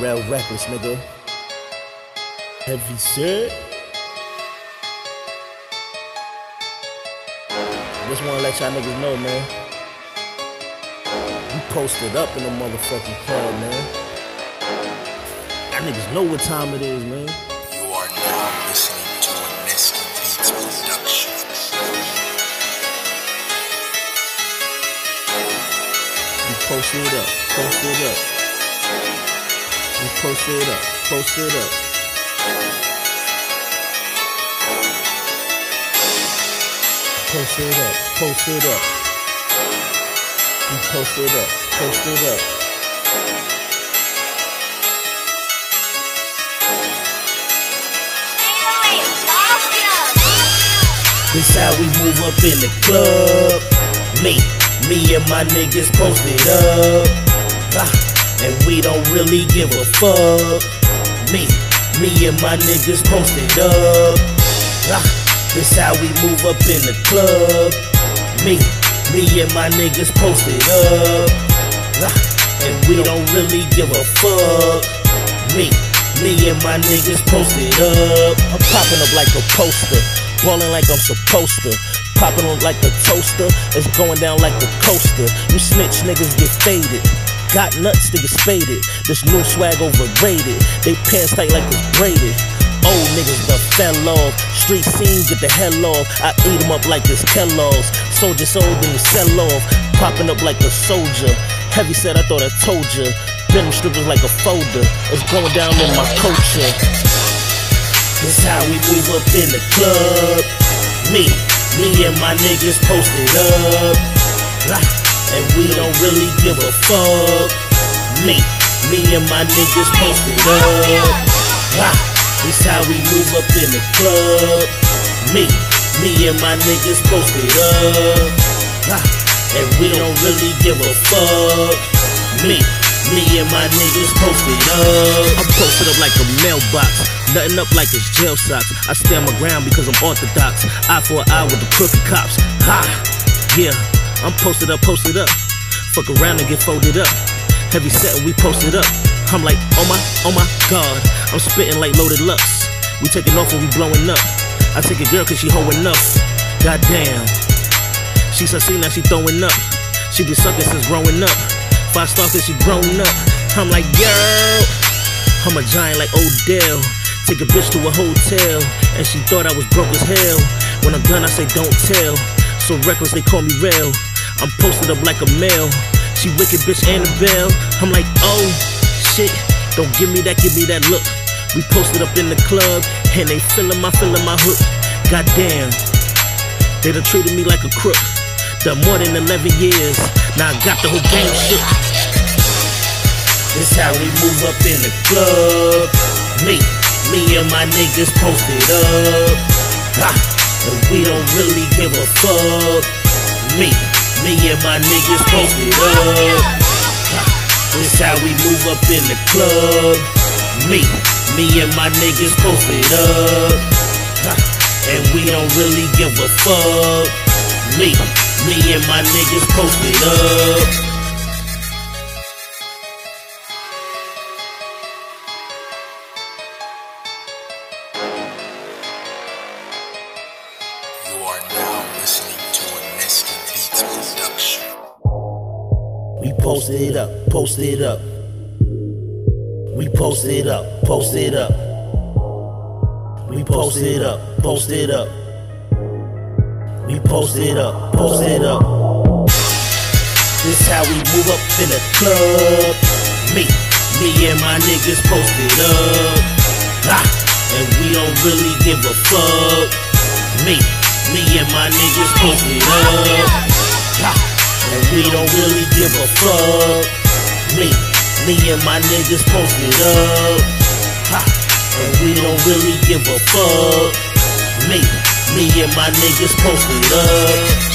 Rell Reckless, nigga. Heavy set. Just wanna let y'all niggas know, man. We posted up in the motherfucking club, man. Y'all niggas know what time it is, man. You are now listening to a Nesty Beats production. We posted up, posted up. We it up, post it up. Posted up, posted up. post it up, post it up. This how we move up in the club. Me, me and my niggas post it up. Really give a fuck. Me, me and my niggas posted up. Ah, this how we move up in the club. Me, me and my niggas posted up. Ah, and we don't really give a fuck. Me, me and my niggas posted up. I'm popping up like a poster, ballin' like I'm supposed to. Popping up like a toaster, it's going down like a coaster. You snitch niggas get faded. Got nuts to get spaded. This new swag overrated. They pants tight like it's braided. Old niggas the fell off. Street scene, get the hell off. I eat 'em up like it's Kellogg's. Soldier sold, you sell off. Popping up like a soldier. Heavy said, I thought I told ya. Them strippers like a folder. It's going down in my culture. This how we move up in the club. Me, me and my niggas posted up. And we don't really give a fuck. Me, me and my niggas posted up. Ah, This how we move up in the club. Me, me and my niggas posted up. Ah, And we don't really give a fuck. Me, me and my niggas posted up. I'm posted up like a mailbox. Nothing up like it's jail socks. I stand my ground because I'm orthodox. Eye for eye with the crooked cops. Ha! Yeah, I'm posted up, posted up. Fuck around and get folded up. Heavy set and we posted up. I'm like, oh my, oh my god. I'm spitting like loaded lux. We taking off and we blowing up. I take a girl cause she hoeing up. Goddamn. She succeed now she throwing up. She been sucking since growing up. Five stars cause she grown up. I'm like, girl. I'm a giant like Odell. Take a bitch to a hotel, and she thought I was broke as hell. When I'm done, I say don't tell. So reckless, they call me Rell. I'm posted up like a male. She wicked bitch Annabelle. I'm like, oh shit. Don't give me that, give me that look. We posted up in the club, and they feeling my feeling my hook. Goddamn, they done treated me like a crook. Done more than 11 years. Now I got the whole game shook. This how we move up in the club. Me, me and my niggas posted up. Ha, and we don't really give a fuck. Me, my niggas posted up. This how we move up in the club. Me, me and my niggas posted up. And we don't really give a fuck. Me, me and my niggas posted up. You are now listening to a Nesty Beats production. We posted up, up. We posted up, posted up. We posted up, posted up. We posted up, posted up. This how we move up in the club. Me, me and my niggas posted up. Ah, and we don't really give a fuck. Me, me and my niggas posted up. And we don't really give a fuck. Me, me and my niggas posted up. Ha, and we don't really give a fuck. Me, me and my niggas posted up.